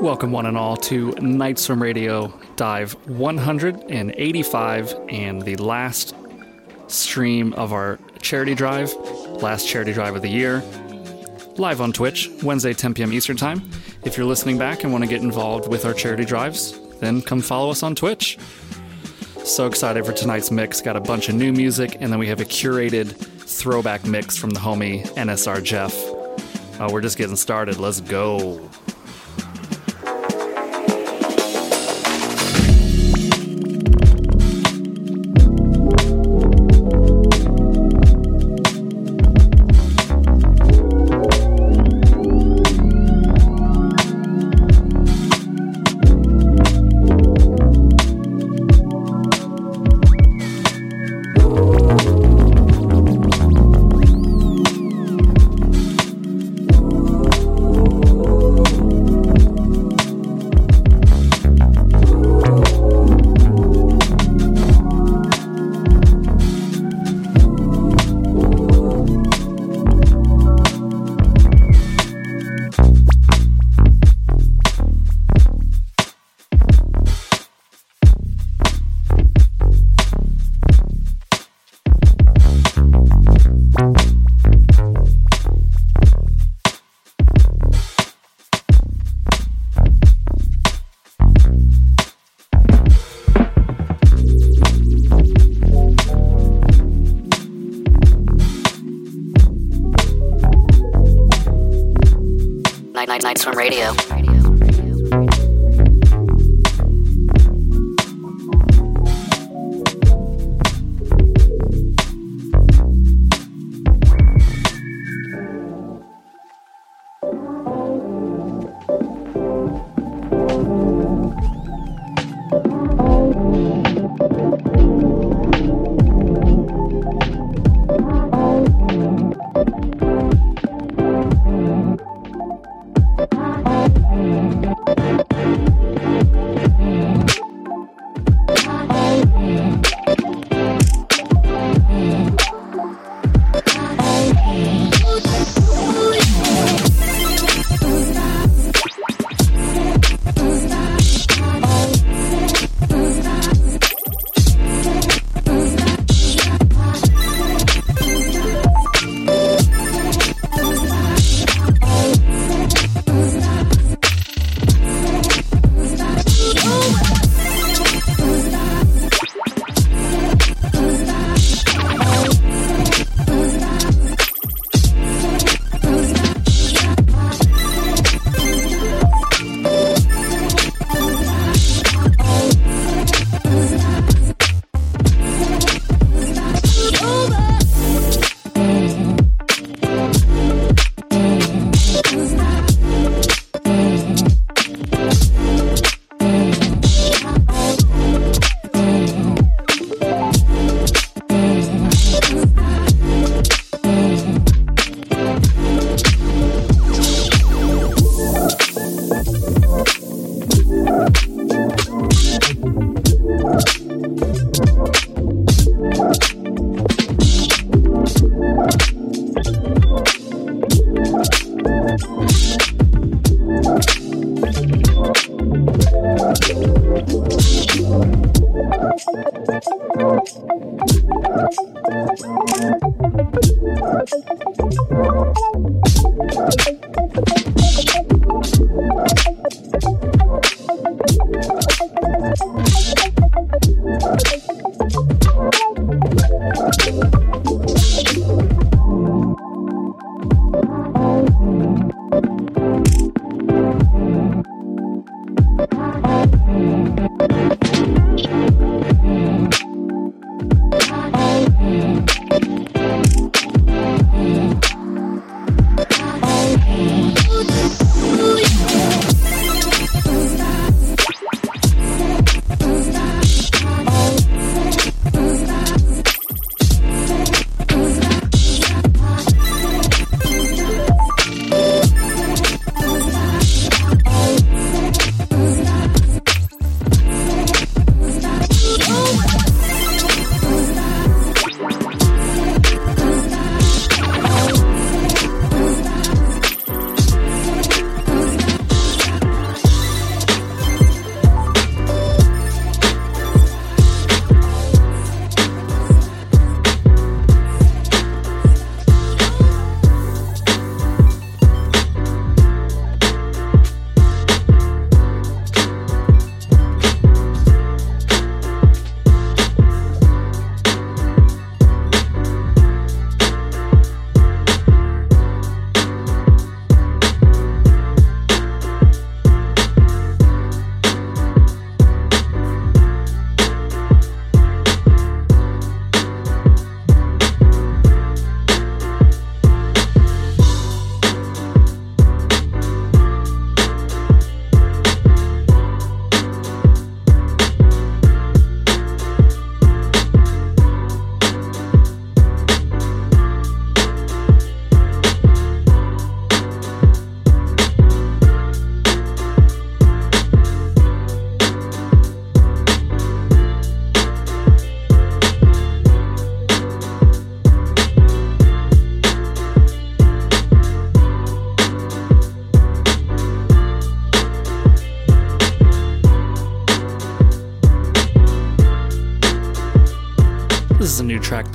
Welcome, one and all, to Night Swim Radio Dive 185 and the last stream of our charity drive, last charity drive of the year, live on Twitch, Wednesday, 10 p.m. Eastern Time. If you're listening back and want to get involved with our charity drives, then come follow us on Twitch. So excited for tonight's mix. Got a bunch of new music, and then we have a curated throwback mix from the homie NSR Jeff. Uh, we're just getting started. Let's go. Swim Radio.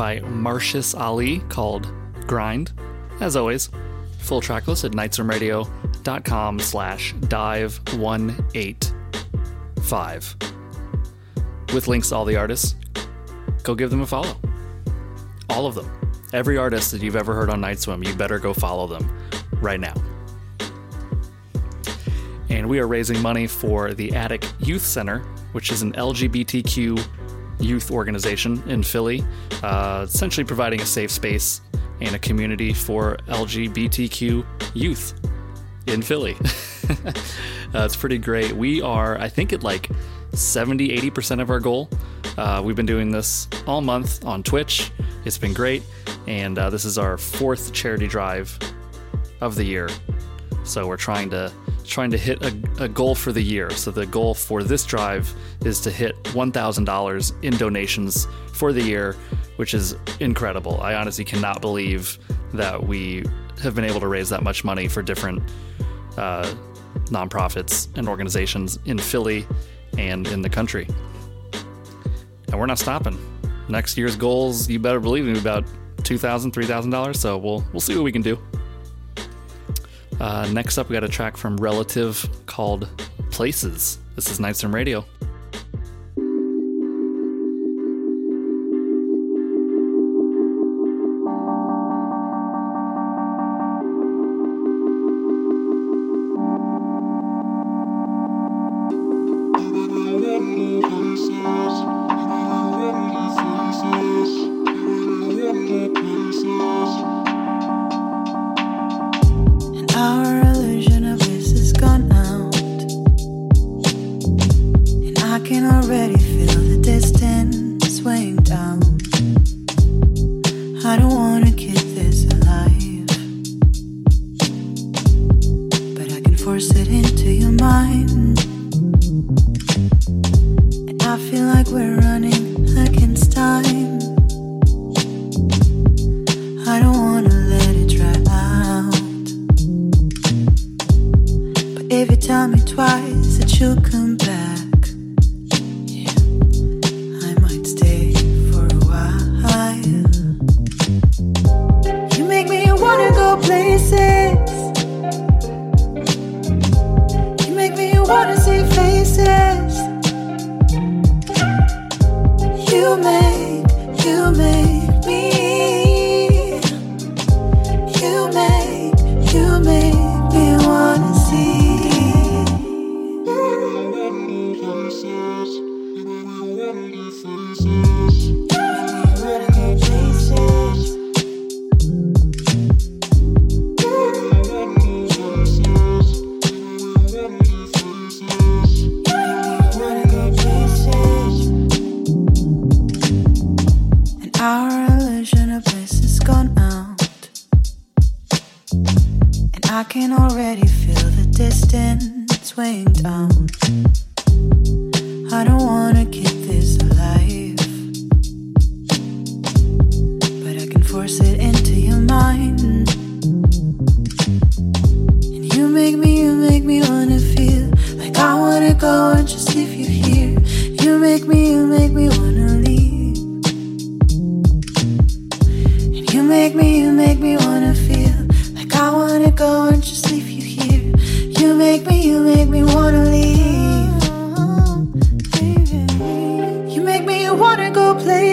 By Marcius Ali called Grind. As always, full track list at nightswimradio.com slash dive 185. With links to all the artists, go give them a follow. All of them. Every artist that you've ever heard on Night Swim, you better go follow them right now. And we are raising money for the Attic Youth Center, which is an LGBTQ youth organization in Philly, uh, essentially providing a safe space and a community for LGBTQ youth in Philly. uh, it's pretty great. We are, I think, at like 70, 80% of our goal. Uh, we've been doing this all month on Twitch. It's been great. And uh, this is our fourth charity drive of the year. So we're trying to trying to hit a, a, goal for the year. So the goal for this drive is to hit $1,000 in donations for the year, which is incredible. I honestly cannot believe that we have been able to raise that much money for different uh, nonprofits and organizations in Philly and in the country. And we're not stopping. Next year's goals, you better believe me, about $2,000, $3,000. So we'll, we'll see what we can do. Uh, next up, we got a track from Relative called Places. This is Night Swim Radio.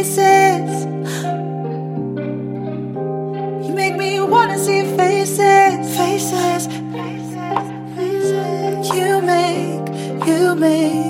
faces. You make me wanna see faces, faces, faces. faces. You make, you make.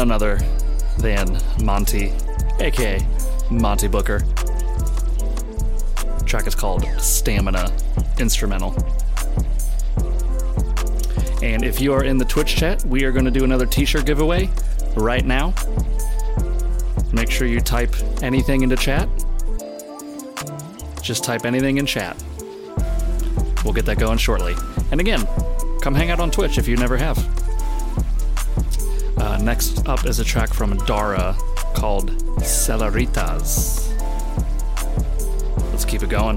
None other than Monty, aka Monty Booker. The track is called Stamina Instrumental. And if you are in the Twitch chat, we are going to do another t shirt giveaway right now. Make sure you type anything into chat. Just type anything in chat. We'll get that going shortly. And again, come hang out on Twitch if you never have. Next up is a track from Dara called Celeritas. Let's keep it going.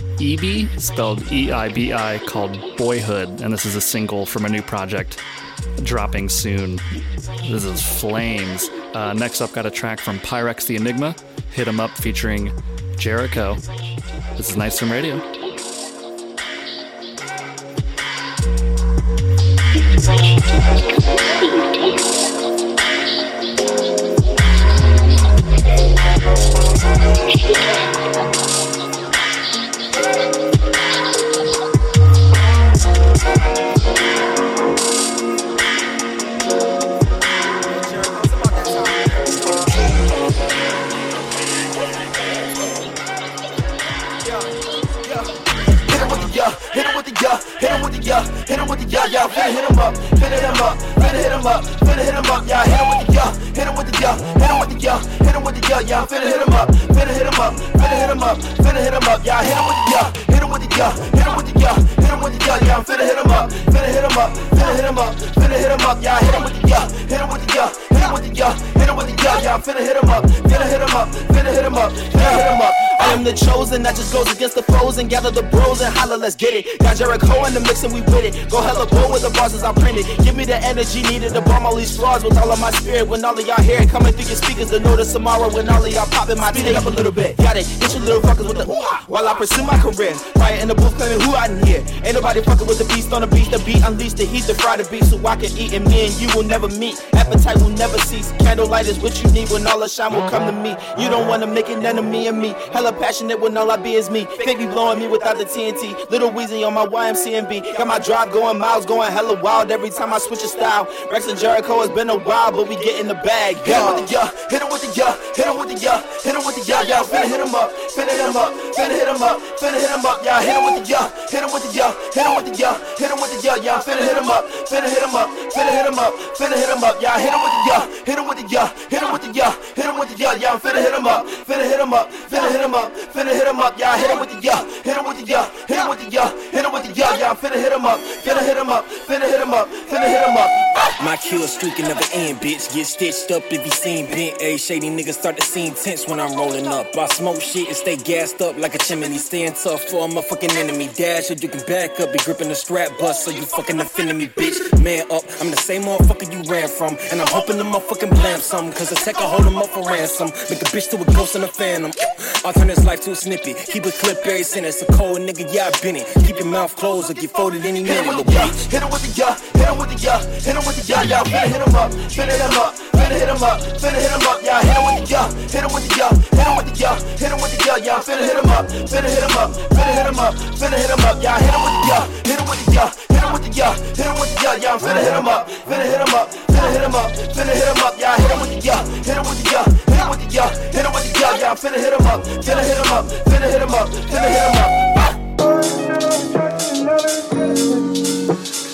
Eibi, spelled E I B I, called Boyhood, and this is a single from a new project dropping soon. This is Flames. Uh, next up, got a track from Pyrex the Enigma, Hit 'em Up, featuring Jericho. This is Night Swim Radio. The foes and gather the bros and holla, let's get it. Got Jericho in the mix and we with it. Go hella bold with the bosses I printed. Give me the energy needed to bomb all these flaws with all of my spirit. When all of y'all hear it coming through your speakers, to notice tomorrow when all of y'all popping my beat up a little bit. Got it, hit your little fuckers with the while I pursue my career. Fire in the booth claiming who I here. Ain't nobody fucking with the beast on the beat. The beat unleash the heat to fry the beat so I can eat and me and you will never meet. Appetite will never cease. Candlelight is what you need when all the shine will come to me. You don't wanna make an enemy of me. Hella passionate when all I be is me. Fake be blowing me without the TNT. Little Weezy on my YMCMB. Got my drive going, miles going hella wild every time I switch a style. Rex and Jericho has been a while, but we get in the bag. Hit him with the yeah, hit him with the yeah, hit him with the yeah, hit him with the yeah, yeah. Finna hit him up, finna hit him up, finna hit him up, finna hit him up, yeah. Hit him with the yeah, hit him with the yeah, hit him with the yeah, hit him with the yeah, yeah. Finna hit him up, finna hit him up, finna hit him up, finna hit him up, yeah. Hit him with the yeah, hit him with the yeah, hit him with the yeah, hit him with the yeah, yeah. Finna hit him up, finna hit him up, finna hit him up, finna hit him up, yeah. Hit him with the yeah, hit him with the yeah, hit him with the yeah, hit him with the yeah, yeah. Finna hit him up, finna hit him up, finna hit him up, finna hit him up. My kill streak never end, bitch. Get stitched up if you seen bent. A shady niggas start to seem tense when I'm rolling up. I smoke shit and stay gassed up like a chimney. Staying tough for a motherfucking enemy. Dash or you can back up, be gripping the strap bust so you fucking offending me, bitch. Man up, I'm the same motherfucker you ran from. And I'm hoping the motherfucking blam some. Cause the tech will hold him up for ransom. Make a bitch to a ghost and a phantom. I'll turn this life to a snippet. Keep a clip every sentence. A cold nigga, yeah, I been it. Keep your mouth closed or get folded any minute. Hit him with the yeah, hit him with the yeah, hit him with the yeah, yeah. Finna hit him up, finna hit him up, finna hit him up, finna hit him up, yeah. Hit him with the yeah, hit him with the yeah, hit him with the yeah, hit him with the yeah, yeah. Finna hit him up, finna hit him up, finna hit him up, finna hit him up, yeah. Hit him with the yeah, hit him with the yeah, hit him with the yeah, hit him with the yeah, yeah. Finna hit him up, finna hit him up, finna hit him up, finna hit him up, yeah. Hit him with the yeah, hit him with the yeah, hit him with the yeah, hit him with the yeah, yeah. Finna hit him up, finna hit him up, finna hit him up, finna hit him up.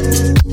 Thank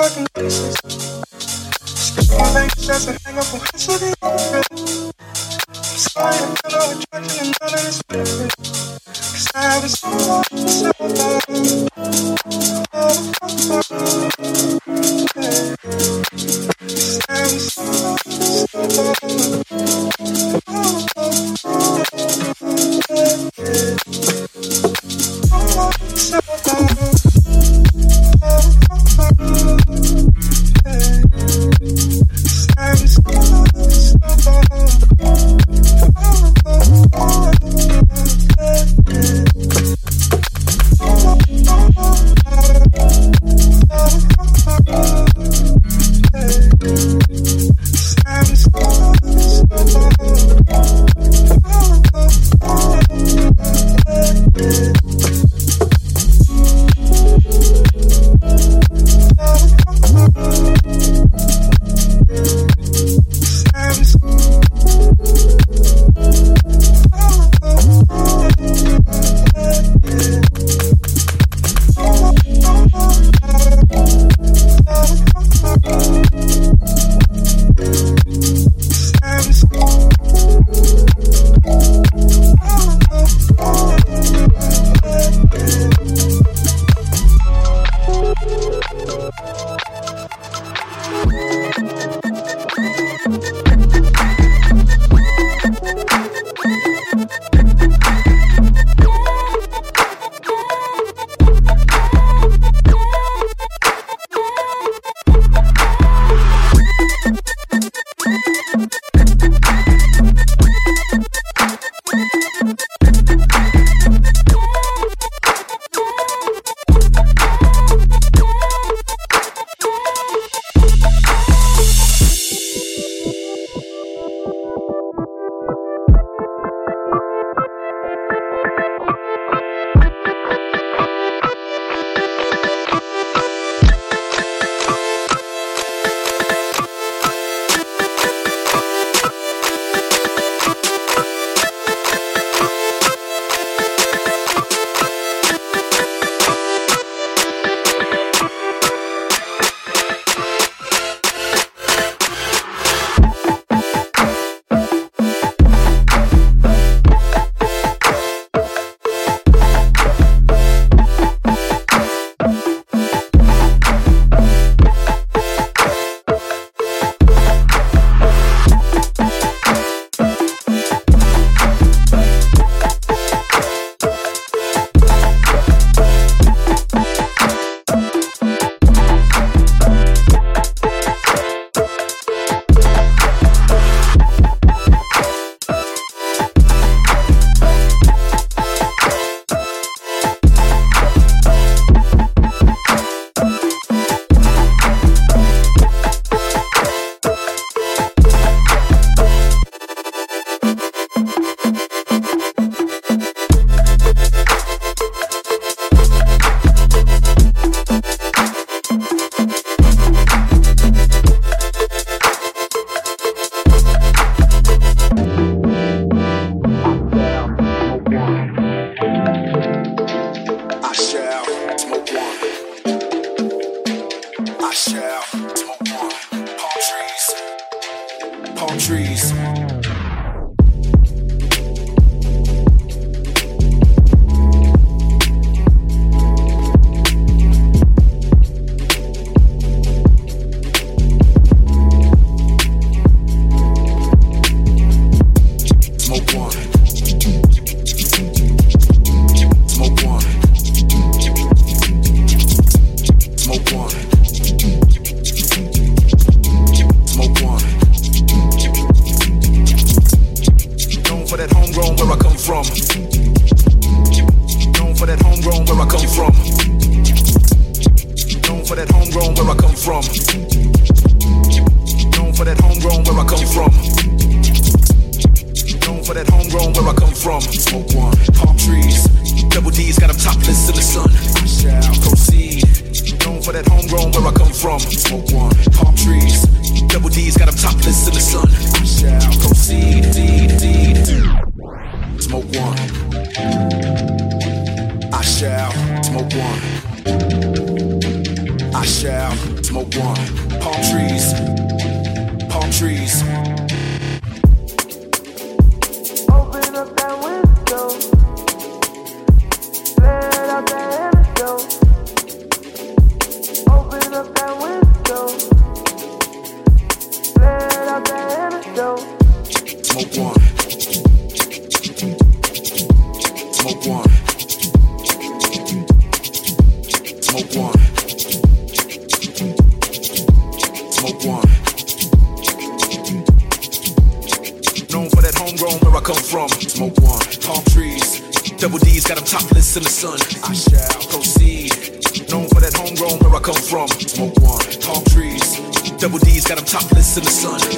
Fucking places. Just gonna make sense hang up on his in the sun.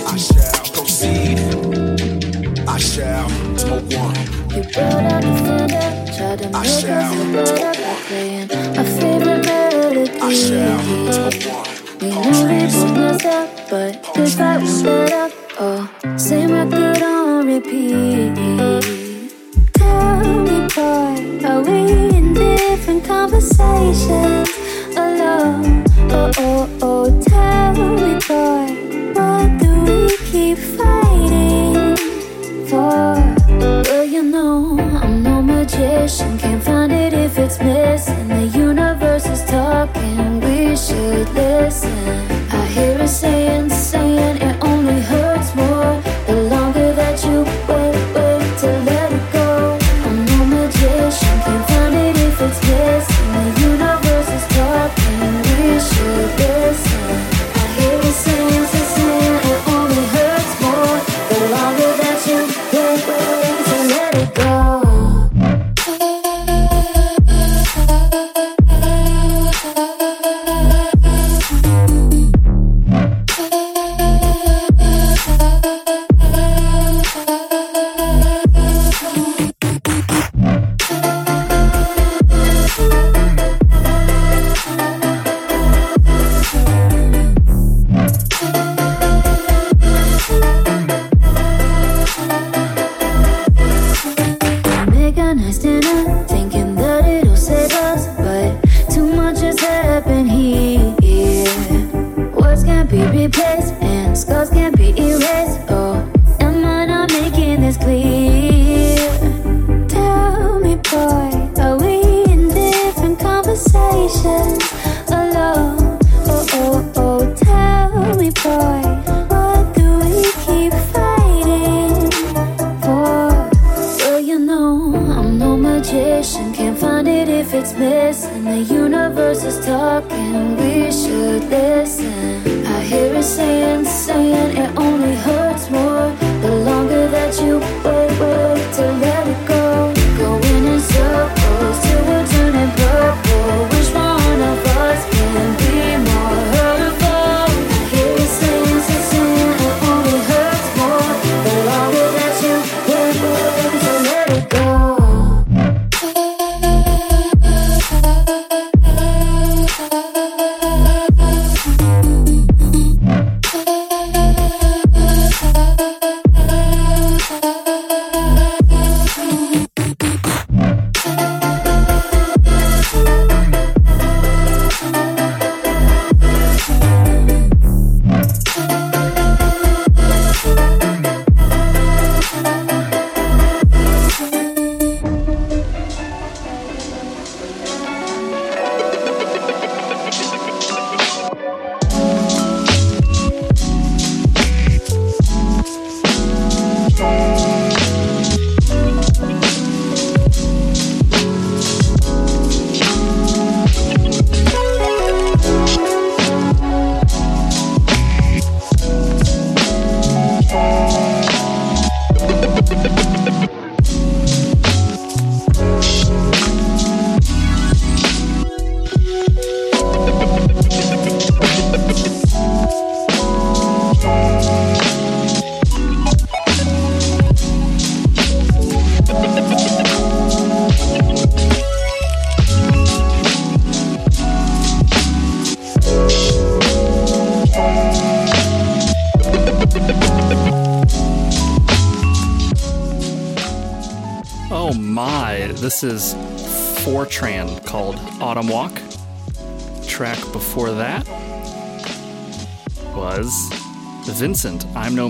this and you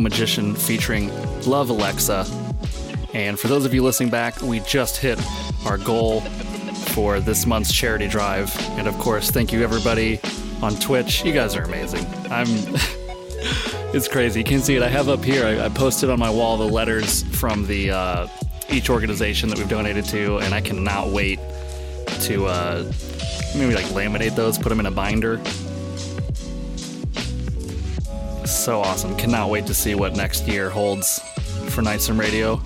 Magician featuring Love Alexa. And for those of you listening back, we just hit our goal for this month's charity drive. And of course, thank you everybody on Twitch. You guys are amazing. I'm. it's crazy. You can see it. I have up here, I, I posted on my wall the letters from the uh, each organization that we've donated to, and I cannot wait to uh, maybe like laminate those, put them in a binder, is so awesome. Cannot wait to see what next year holds for Night Swim Radio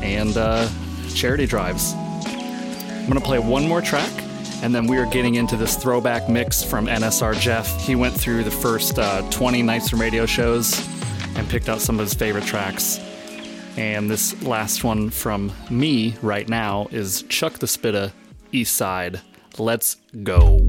and uh, charity drives. I'm going to play one more track, and then we are getting into this throwback mix from NSR Jeff. He went through the first uh, 20 Night Swim Radio shows and picked out some of his favorite tracks. And this last one from me right now is Chuck the Spitta, East Side. Let's go.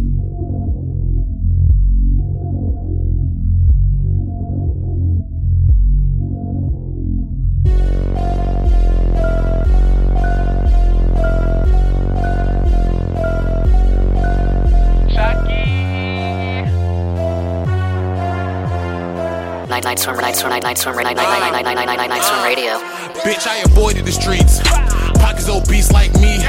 Night Night Swim Night Swim Night Night Swim Night Night Night Night Night Night Night Night Swim Radio. Bitch, I avoided the streets. Pockets obese like me.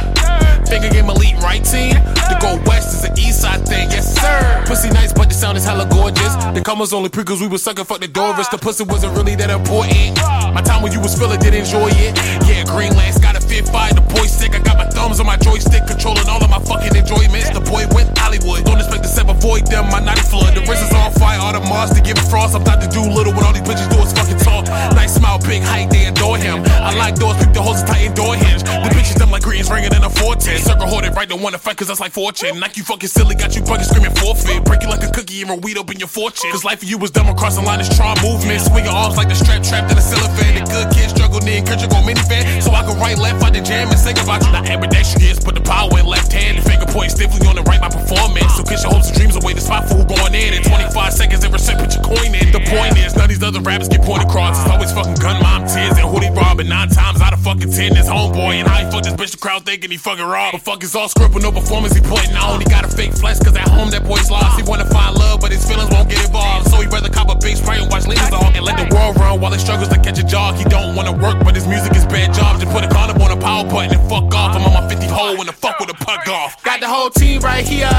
Finger game elite right team. To go west is an east side thing, yes sir. Pussy nice, but the sound is hella gorgeous. The commas only pre-cause we was sucking fuck the Doris. The pussy wasn't really that important. My time when you was feeling did enjoy it. Yeah, Greenland's got a fit fire. The boy sick. I got thumbs on my joystick, controlling all of my fucking enjoyments. The boy went Hollywood. Don't expect to step avoid them. My naughty flood. The wrist is on fire. All the Mars to give it frost. I'm not to do little when all these bitches do is fucking talk. Nice smile, big height, they adore him. I like doors, pick the holes and tighten door hinge. The bitches them like greens ringing in a 410. Circle it right, don't wanna fight cause that's like fortune. Like you fucking silly, got you bugging screaming forfeit. Break you like a cookie and weed up in your fortune. Cause life for you was dumb across the line is tron movement. Swinging arms like the strap trapped in a cellophane. The good kid struggled could you go minivan? So I can right left out the jam and sing about you. Not ambidextrous, put the power in left hand. The finger point stiffly on the right, my performance. So kiss your hopes and dreams away, the spot for who going in. In 25 seconds, every cent put your coin in. The point is, none of these other rappers get pointed across. It's always fucking gun mom tears and hoodie robbing. Nine times out of fucking ten, this homeboy. And how he fuck this bitch, the crowd thinking he fucking raw. But fuck is all script with no performance he putting on. He got a fake flex, cause at home that boy's lost. He wanna find love, but his feelings won't get involved. So he rather cop a big spray and watch leaders on. And let the world run while he struggles to catch a jog. He don't wanna work, but his music is bad job. Just put a condom on a power button and fuck off. I'm on my 50 hole when the fuck with a puck off. Got the whole team right here.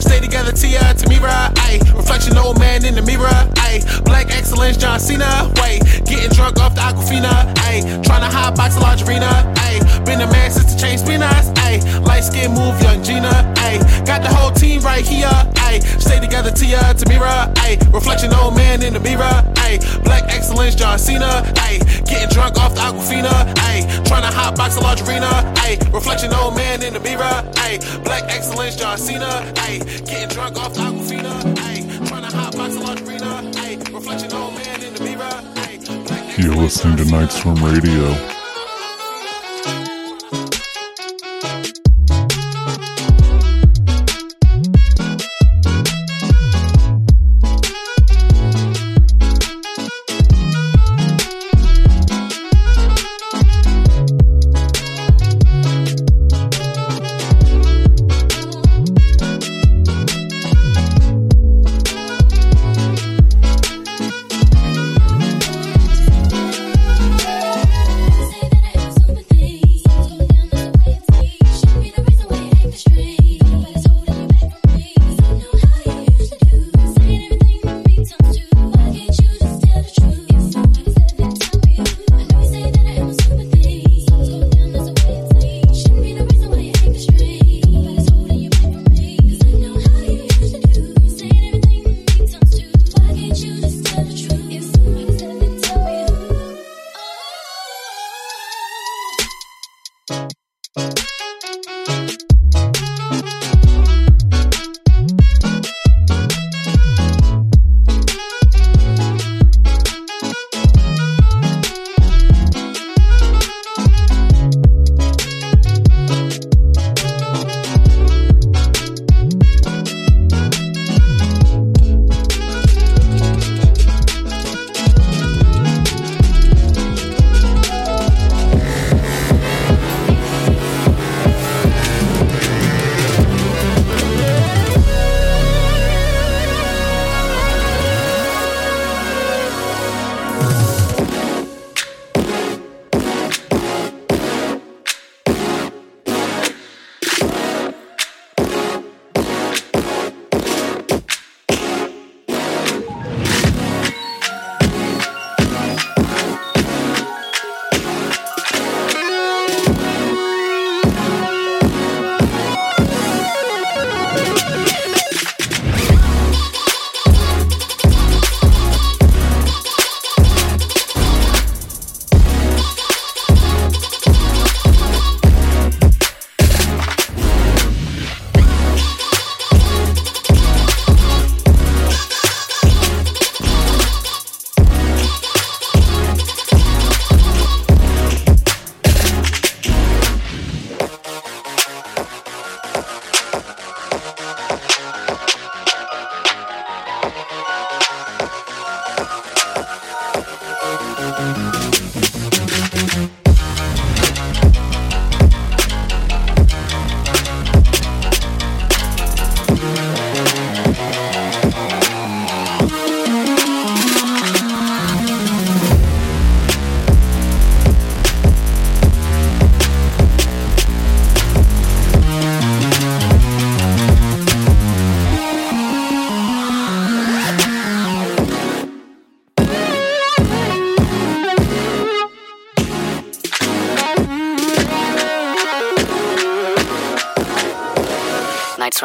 Stay together, Tia, uh, Tamira. Ayy, reflection, old man in the mirror. Ayy, black excellence, John Cena. Wait, getting drunk off the Aquafina. Ayy, trying to hot box a lingerina. Ayy, been a man since the chain spinners. Ayy, light skin move, young Gina. Ayy, got the whole team right here. Ayy, stay together, Tia, uh, Tamira. Ayy, reflection, old man in the mirror. Ayy, black excellence, John Cena. Ayy, getting drunk off the Aquafina. Ayy, trying to hot box a lingerina. Ayy, reflection, old man in the mirror. Ayy, black excellence, John Cena. Ayy, getting drunk off the Aquafina. Ayy, trying to hot box a lingerina. Ayy, reflection, old man in the mirror. Ayy, You're listening to Night Swim Radio.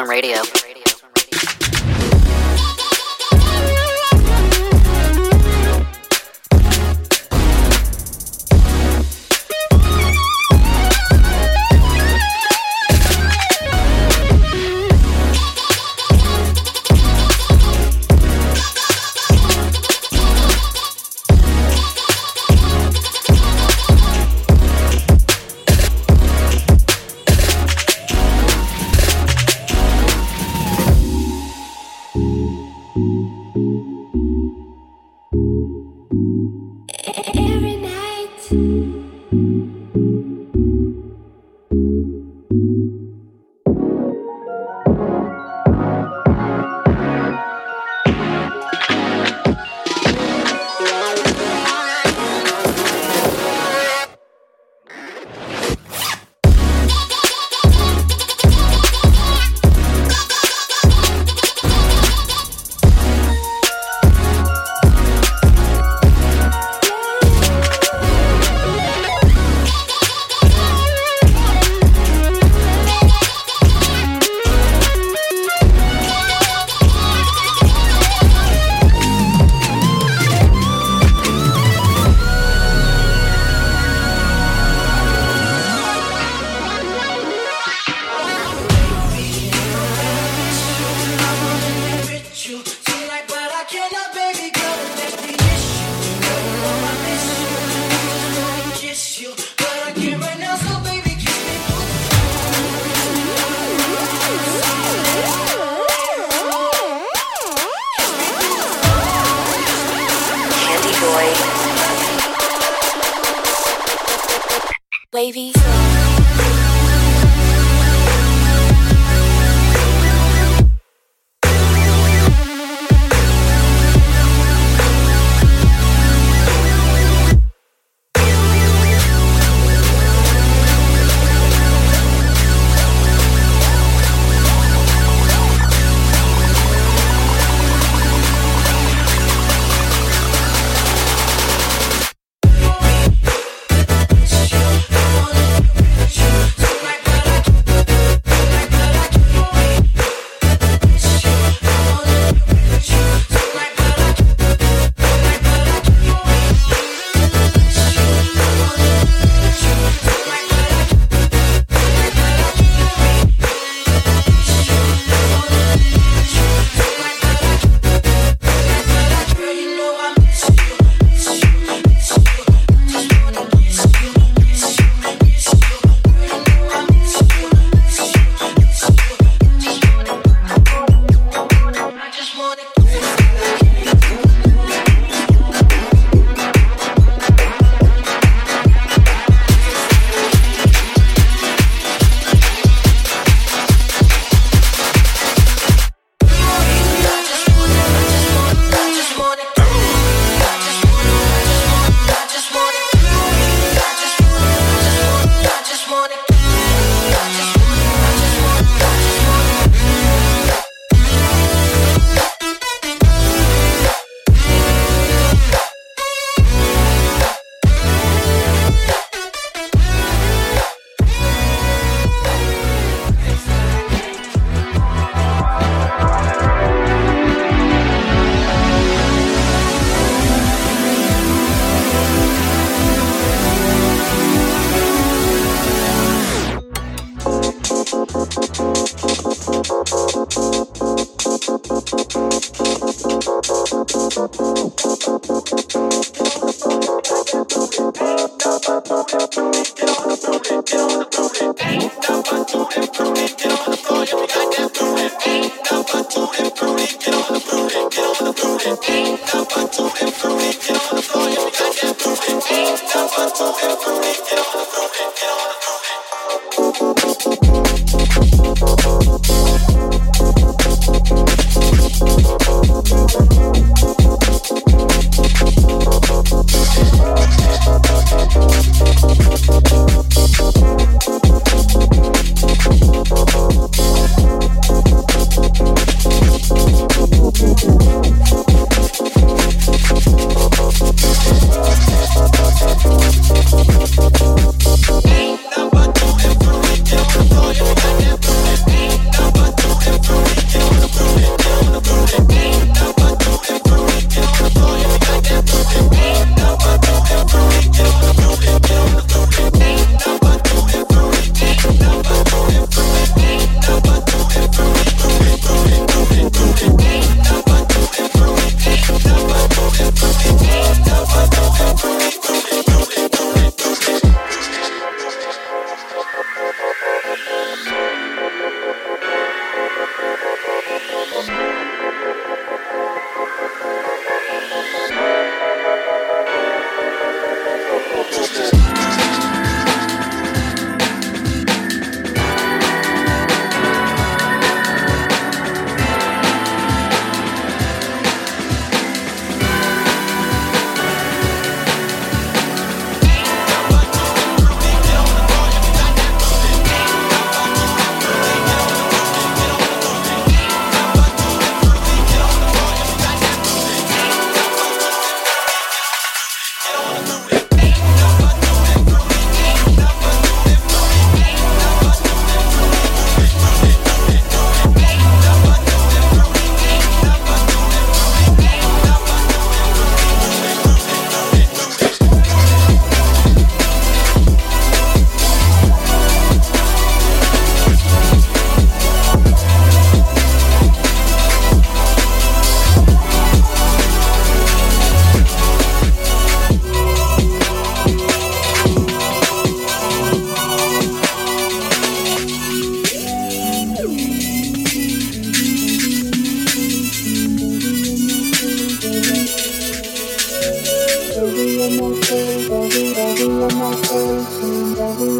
Radio.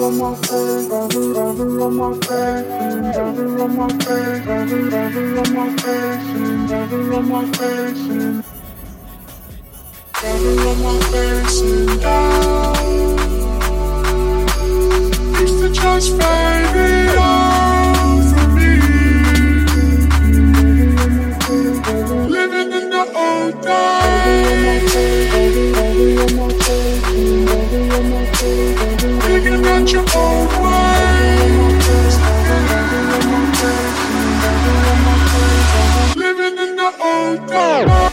on my face, my face, my face, my face, my face, my face and. It's the choice, baby. Living in the old days.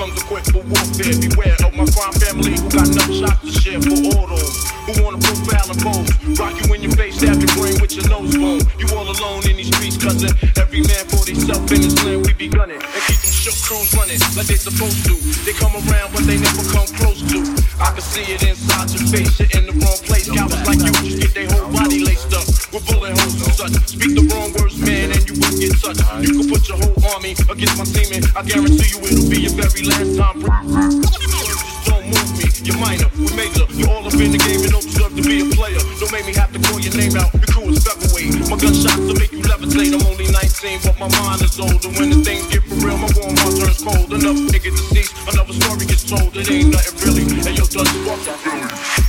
Comes equipped for warfare. Beware of my crime family who got enough shots to share for all those who wanna profile and pose. Rock you in your face, stab your brain with your nose bone. You all alone in these streets, cousin. Every man for himself in his land, we be gunning and keep them shook crews running like they supposed to. They come around, but they never come close to. I can see it inside your face, shit in the wrong place. Cowards like you just get their whole body laced up with bullet holes and such. Speak the wrong words suck. You can put your whole army against my team, and I guarantee you it'll be your very last time. Just don't move me. You're minor, we major. You're all up in the game and don't deserve to be a player. Don't make me have to call your name out. Your crew is featherweight. My gunshots will make you levitate. I'm only 19, but my mind is older. When the things get for real, my warm heart turns cold. Another nigga deceased, another story gets told. It ain't nothing really. And hey, yo, Dutch, walk that.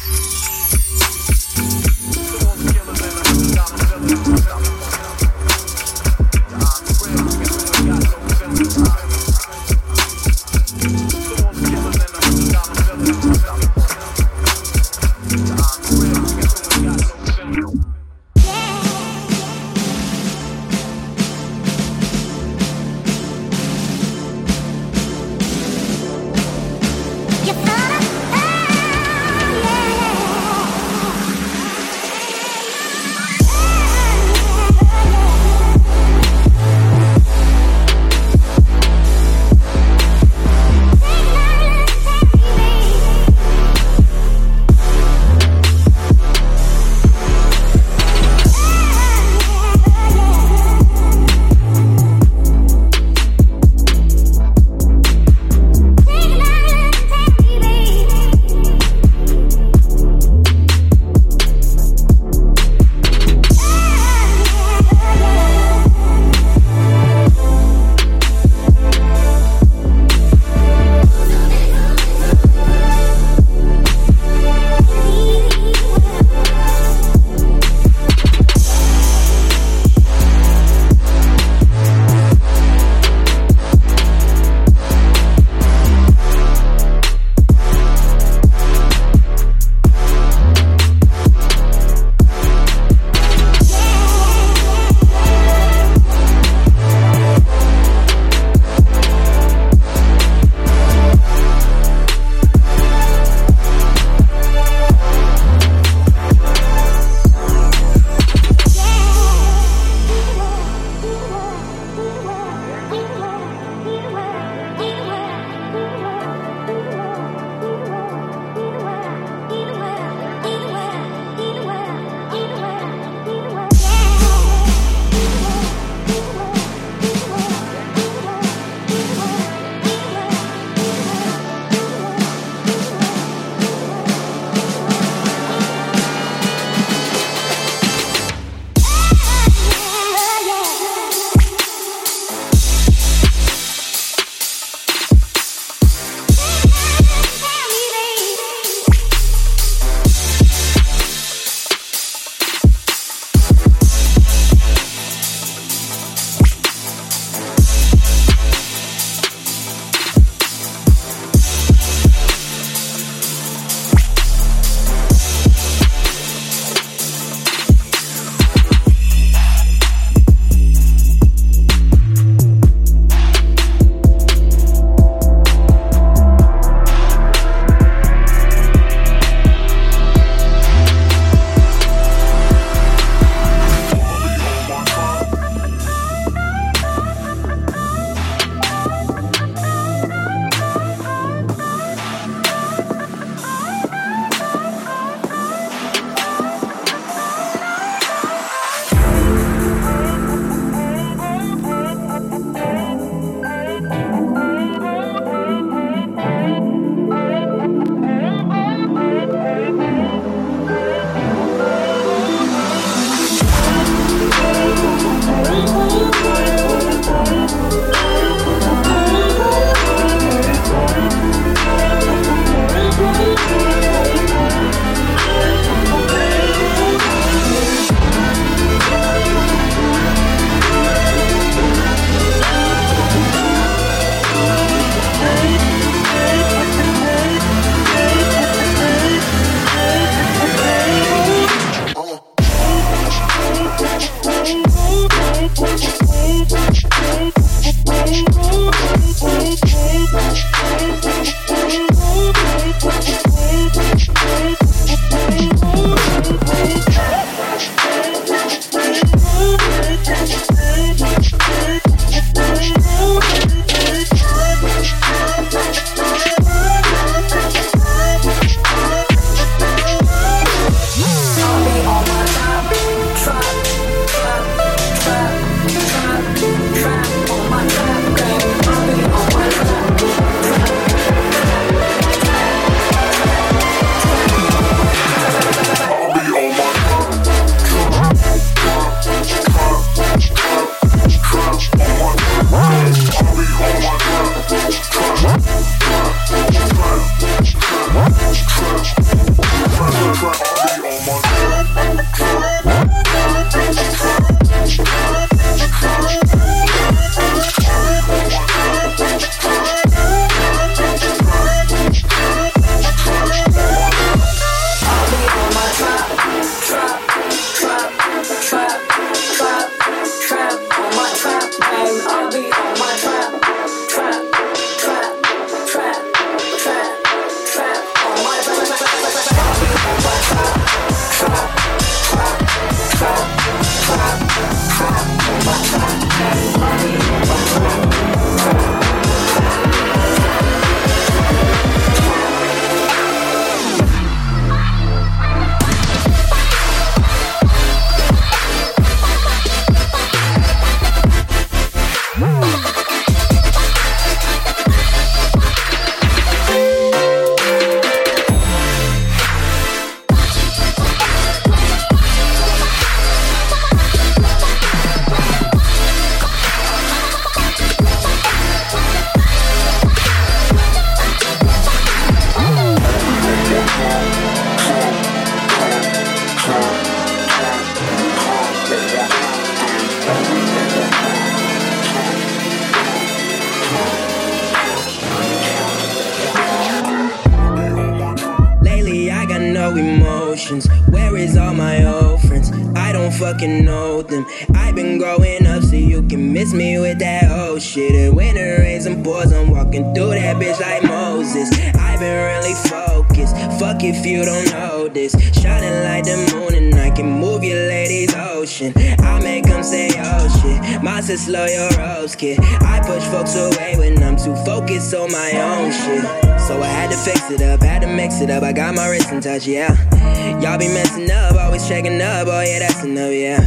Checking up. Oh yeah, that's enough, yeah.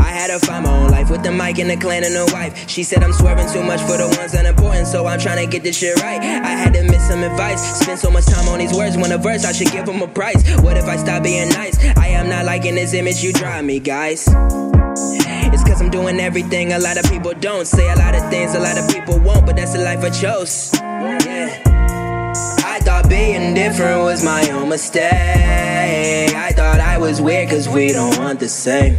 I had to find my own life with the mic and the clan and the wife. She said I'm swerving too much for the ones unimportant, so I'm trying to get this shit right. I had to miss some advice. Spend so much time on these words when a verse I should give them a price. What if I stop being nice? I am not liking this image you drive me, guys. It's cause I'm doing everything a lot of people don't. Say a lot of things a lot of people won't, but that's the life I chose. Being different was my own mistake. I thought I was weird cause we don't want the same.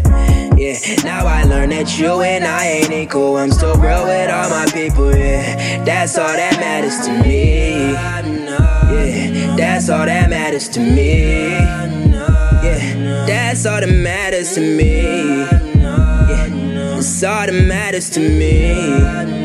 Yeah, now I learned that you and I ain't equal. I'm still real with all my people, yeah. That's all that matters to me. Yeah, that's all that matters to me. Yeah, that's all that matters to me. Yeah, that's all that matters to me. Yeah,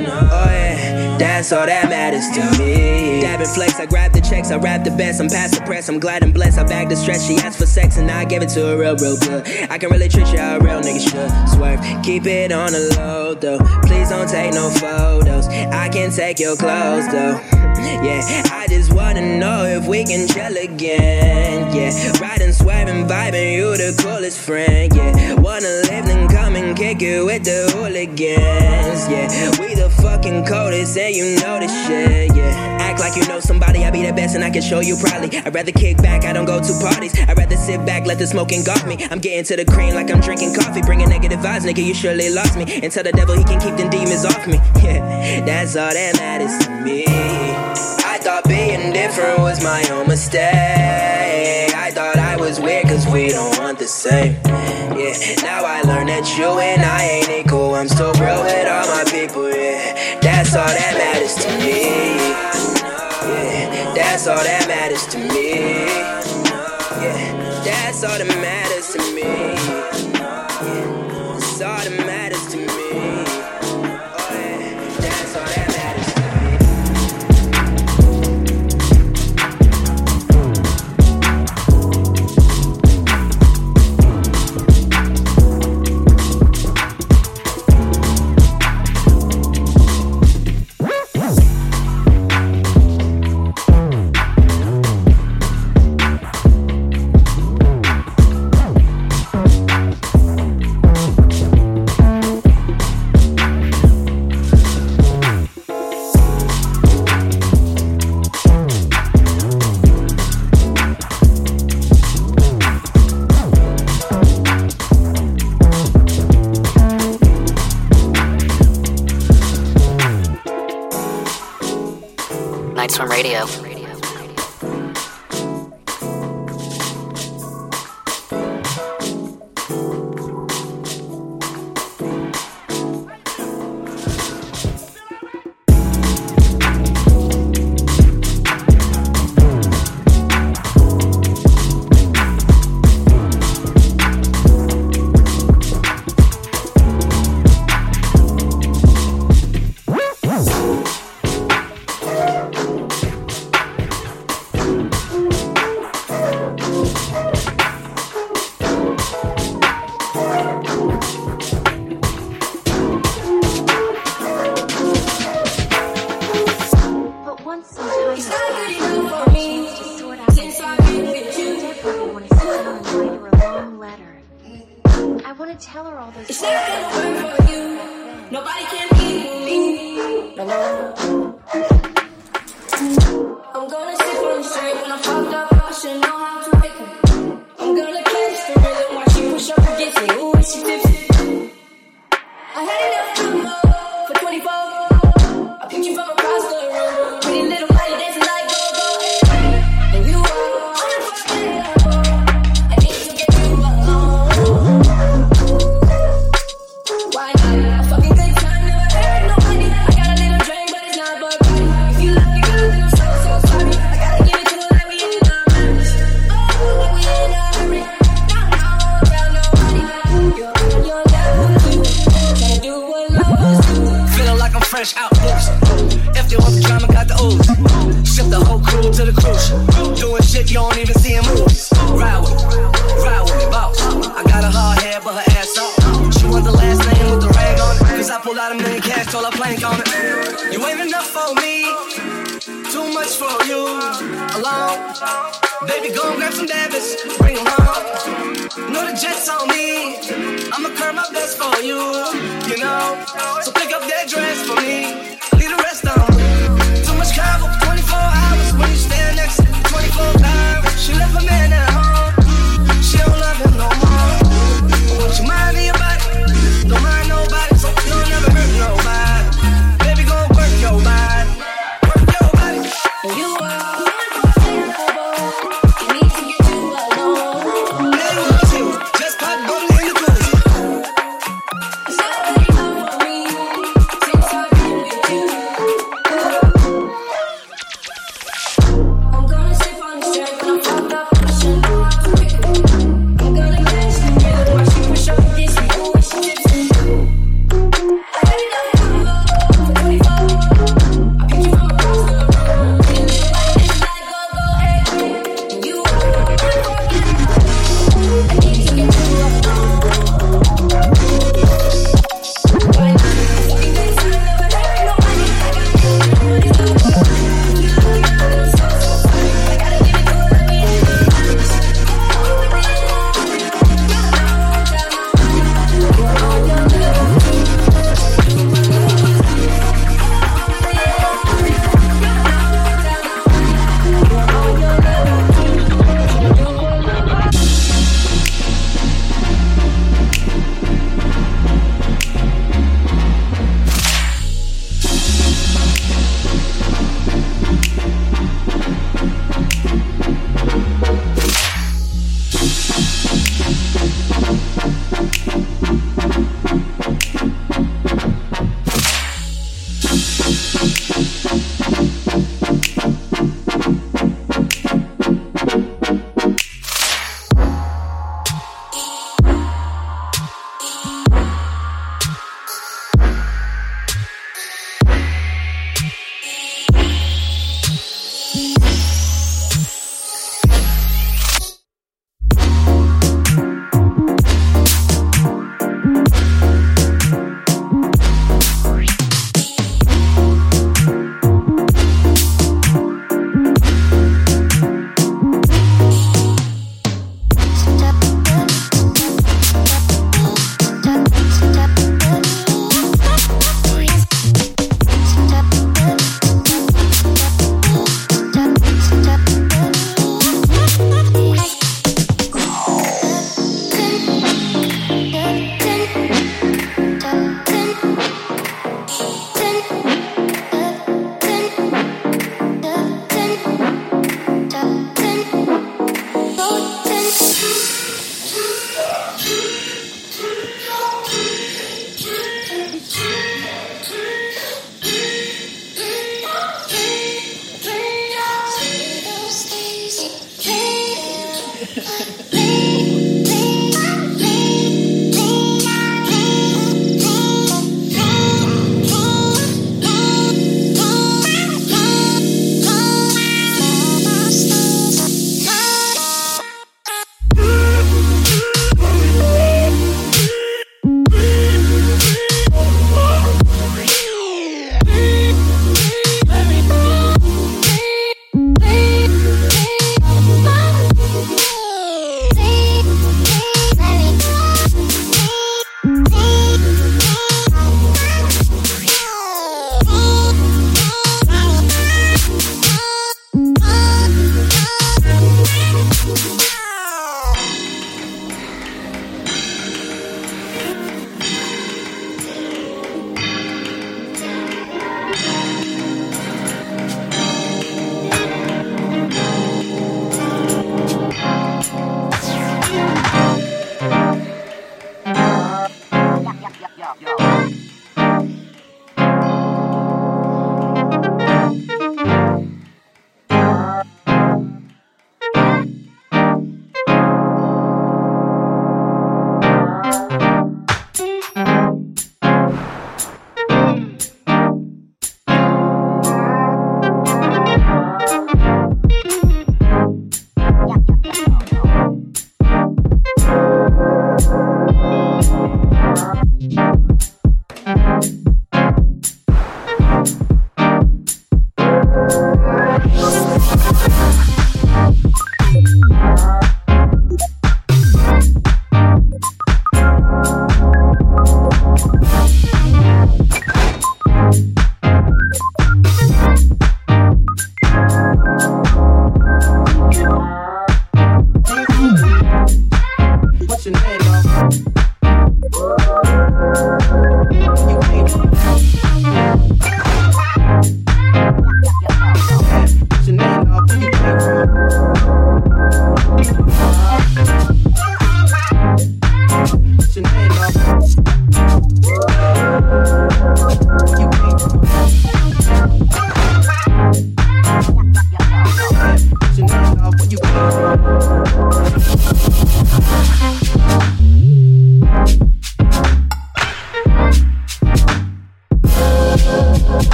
that's all that matters to me. Dabbing flex, I grab the checks, I rap the best. I'm past the press, I'm glad and blessed. I bag the stress. She asked for sex and I gave it to her real, real good. I can really treat you a real nigga should. Swerve, keep it on the low though. Please don't take no photos. I can take your clothes though. Yeah, I just wanna know if we can chill again. Yeah, riding, swerving, vibing, you the coolest friend. Yeah, wanna live then come and kick it with the hooligans. Yeah, we the fucking coldest and you know this shit. Yeah, act like you know somebody, I be the best and I can show you proudly. I'd rather kick back, I don't go to parties. I'd rather sit back, let the smoke engulf me. I'm getting to the cream like I'm drinking coffee. Bringing negative vibes, nigga, you surely lost me. And tell the devil he can keep them demons off me. Yeah, that's all that matters to me. Thought being different was my own mistake. I thought I was weird cause we don't want the same. Yeah, now I learned that you and I ain't equal. I'm still real with all my people, yeah. That's all that matters to me. Yeah, that's all that matters to me. Yeah, that's all that matters to me. Radio.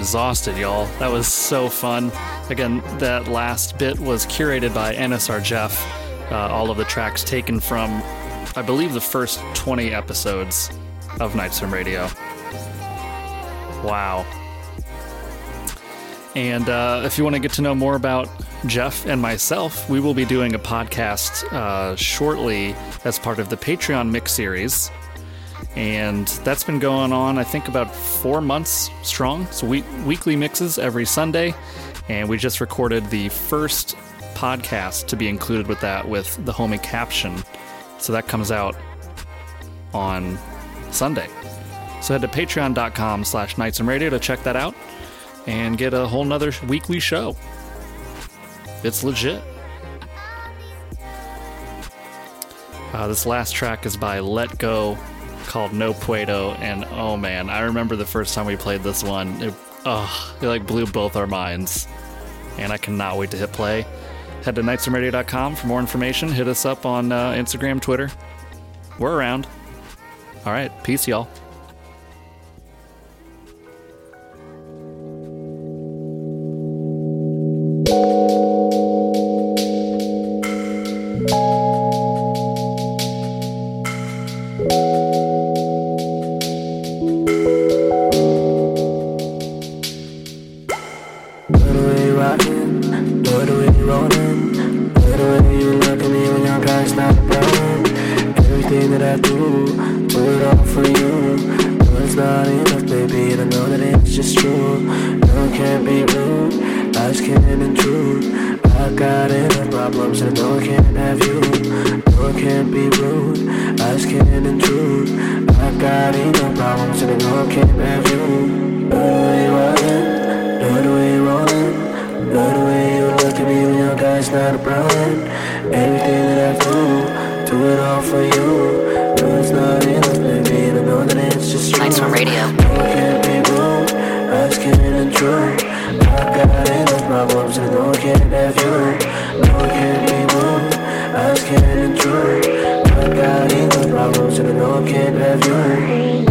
Exhausted, y'all. That was so fun. Again, that last bit was curated by NSR Jeff. Uh, all of the tracks taken from, I believe, the first 20 episodes of Night Swim Radio. Wow. And uh, if you want to get to know more about Jeff and myself, we will be doing a podcast uh, shortly as part of the Patreon Mix series. And that's been going on, I think, about four months strong. So, we- weekly mixes every Sunday. And we just recorded the first podcast to be included with that with the homie caption. So, that comes out on Sunday. So, head to patreon.com slash nightswimradio to check that out and get a whole nother weekly show. It's legit. Uh, this last track is by Let Go called No Puedo, and oh man, I remember the first time we played this one. It, oh, it like blew both our minds, and I cannot wait to hit play. Head to nightswimradio.com for more information. Hit us up on uh, Instagram, Twitter. We're around. All right, peace, y'all. Do, do it all for you. No, it's not enough, baby, I know that it's just true. No, it can't be rude, I can't intrude. I got enough problems, and know I can't have you. No, it can't be rude, I can't intrude. I got enough problems, and know I can't have you. Love the way you. Love the way you rollin', love the way you look at me when your guy's not a problem. Everything that I do, do it all for you. It's not enough, baby, I know that it's just true. Night Swim Radio. No, I can't be rude, I just can't intrude. I got enough problems, and I I can't have you. No, I can't be rude, I just can't intrude. I got enough problems, and I I can't have you.